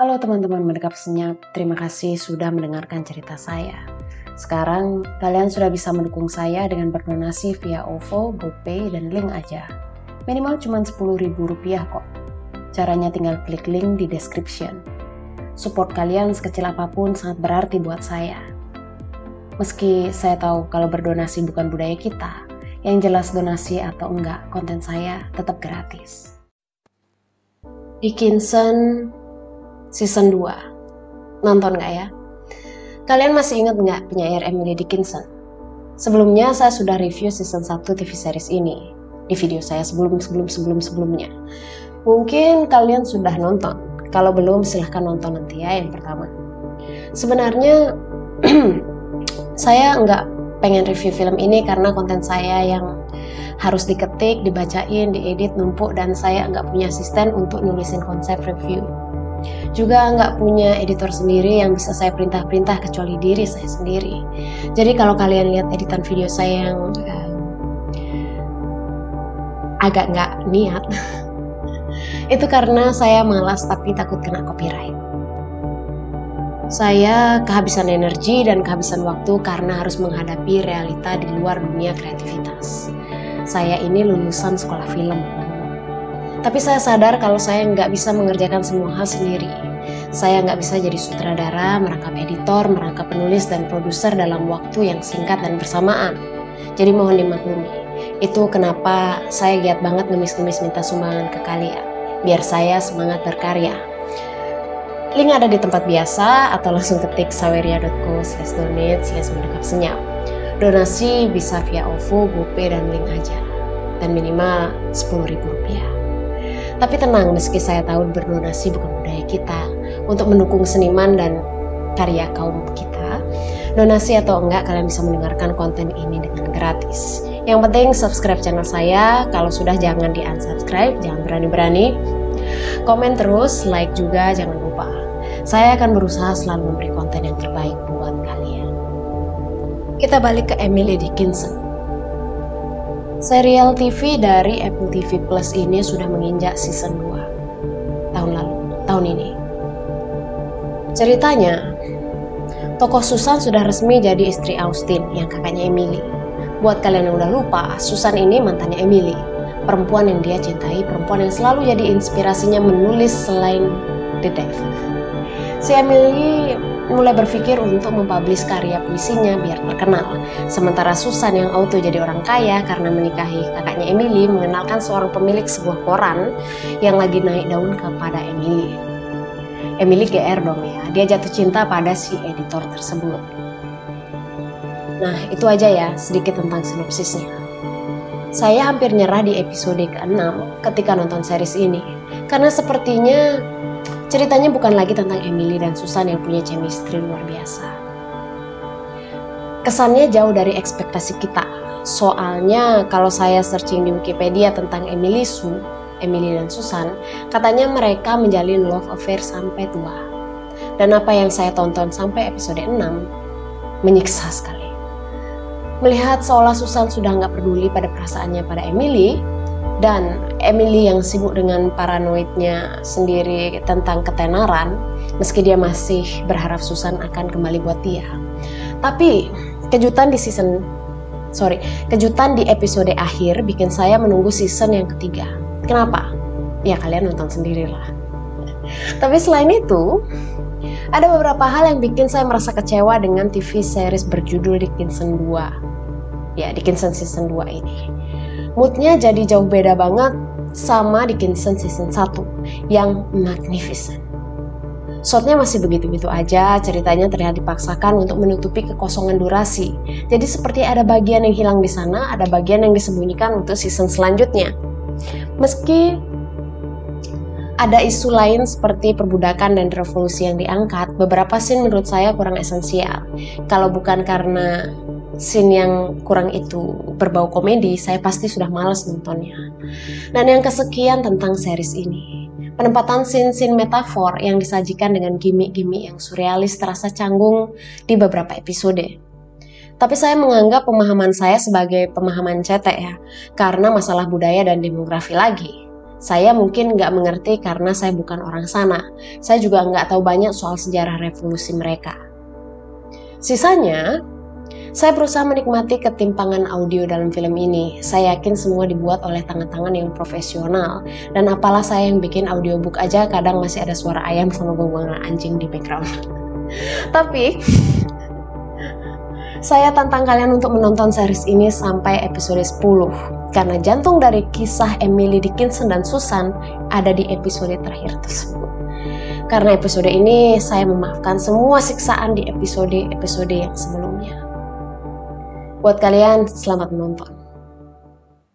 Halo teman-teman mendekap senyap, terima kasih sudah mendengarkan cerita saya. Sekarang kalian sudah bisa mendukung saya dengan berdonasi via OVO, GoPay, dan link aja. Minimal cuma 10 ribu rupiah kok. Caranya tinggal klik link di description. Support kalian sekecil apa pun sangat berarti buat saya. Meski saya tahu kalau berdonasi bukan budaya kita, yang jelas donasi atau enggak, konten saya tetap gratis. Dickinson season 2. Nonton nggak ya? Kalian masih ingat nggak penyair Emily Dickinson? Sebelumnya saya sudah review season 1 TV series ini di video saya sebelum-sebelum sebelum-sebelumnya. Mungkin kalian sudah nonton. Kalau belum silahkan nonton nanti ya yang pertama. Sebenarnya saya nggak pengen review film ini karena konten saya yang harus diketik, dibacain, diedit, numpuk, dan saya nggak punya asisten untuk nulisin konsep review. Juga nggak punya editor sendiri yang bisa saya perintah-perintah kecuali diri saya sendiri. Jadi kalau kalian lihat editan video saya yang uh, agak nggak niat, itu karena saya malas tapi takut kena copyright. Saya kehabisan energi dan kehabisan waktu karena harus menghadapi realita di luar dunia kreativitas. Saya ini lulusan sekolah film tapi saya sadar kalau saya nggak bisa mengerjakan semua hal sendiri. Saya nggak bisa jadi sutradara, merangkap editor, merangkap penulis, dan produser dalam waktu yang singkat dan bersamaan. Jadi mohon dimaklumi. Itu kenapa saya giat banget ngemis-ngemis minta sumbangan ke kalian. Biar saya semangat berkarya. Link ada di tempat biasa atau langsung ketik saweria.co slash donate slash mendekap senyap. Donasi bisa via OVO, GoPay, dan link aja. Dan minimal 10 ribu rupiah. Tapi tenang, meski saya tahu berdonasi bukan budaya kita untuk mendukung seniman dan karya kaum kita, donasi atau enggak kalian bisa mendengarkan konten ini dengan gratis. Yang penting subscribe channel saya, kalau sudah jangan di unsubscribe, jangan berani-berani. Komen terus, like juga jangan lupa. Saya akan berusaha selalu memberi konten yang terbaik buat kalian. Kita balik ke Emily Dickinson. Serial TV dari Apple TV Plus ini sudah menginjak season 2 tahun lalu, tahun ini. Ceritanya, tokoh Susan sudah resmi jadi istri Austin yang kakaknya Emily. Buat kalian yang udah lupa, Susan ini mantannya Emily, perempuan yang dia cintai, perempuan yang selalu jadi inspirasinya menulis selain The Devil. Si Emily mulai berpikir untuk mempublish karya puisinya biar terkenal. Sementara Susan yang auto jadi orang kaya karena menikahi kakaknya Emily mengenalkan seorang pemilik sebuah koran yang lagi naik daun kepada Emily. Emily GR dong ya, dia jatuh cinta pada si editor tersebut. Nah, itu aja ya sedikit tentang sinopsisnya. Saya hampir nyerah di episode ke-6 ketika nonton series ini, karena sepertinya Ceritanya bukan lagi tentang Emily dan Susan yang punya chemistry luar biasa. Kesannya jauh dari ekspektasi kita. Soalnya kalau saya searching di Wikipedia tentang Emily Sue, Emily dan Susan, katanya mereka menjalin love affair sampai tua. Dan apa yang saya tonton sampai episode 6 menyiksa sekali. Melihat seolah Susan sudah nggak peduli pada perasaannya pada Emily, dan Emily yang sibuk dengan paranoidnya sendiri tentang ketenaran, meski dia masih berharap Susan akan kembali buat dia. Tapi kejutan di season sorry, kejutan di episode akhir bikin saya menunggu season yang ketiga. Kenapa? Ya kalian nonton sendirilah. Tapi selain itu, ada beberapa hal yang bikin saya merasa kecewa dengan TV series berjudul Dickinson 2. Ya, Dickinson season 2 ini moodnya jadi jauh beda banget sama Dickinson season 1 yang magnificent. Shotnya masih begitu-begitu aja, ceritanya terlihat dipaksakan untuk menutupi kekosongan durasi. Jadi seperti ada bagian yang hilang di sana, ada bagian yang disembunyikan untuk season selanjutnya. Meski ada isu lain seperti perbudakan dan revolusi yang diangkat, beberapa scene menurut saya kurang esensial. Kalau bukan karena scene yang kurang itu berbau komedi, saya pasti sudah malas nontonnya. Dan yang kesekian tentang series ini, penempatan scene-scene metafor yang disajikan dengan gimmick-gimmick yang surrealis terasa canggung di beberapa episode. Tapi saya menganggap pemahaman saya sebagai pemahaman cetek ya, karena masalah budaya dan demografi lagi. Saya mungkin nggak mengerti karena saya bukan orang sana. Saya juga nggak tahu banyak soal sejarah revolusi mereka. Sisanya, saya berusaha menikmati ketimpangan audio dalam film ini. Saya yakin semua dibuat oleh tangan-tangan yang profesional. Dan apalah saya yang bikin audiobook aja kadang masih ada suara ayam sama gongongan anjing di background. Tapi saya tantang kalian untuk menonton series ini sampai episode 10 karena jantung dari kisah Emily Dickinson dan Susan ada di episode terakhir tersebut. Karena episode ini saya memaafkan semua siksaan di episode-episode yang sebelumnya. Buat kalian, selamat menonton.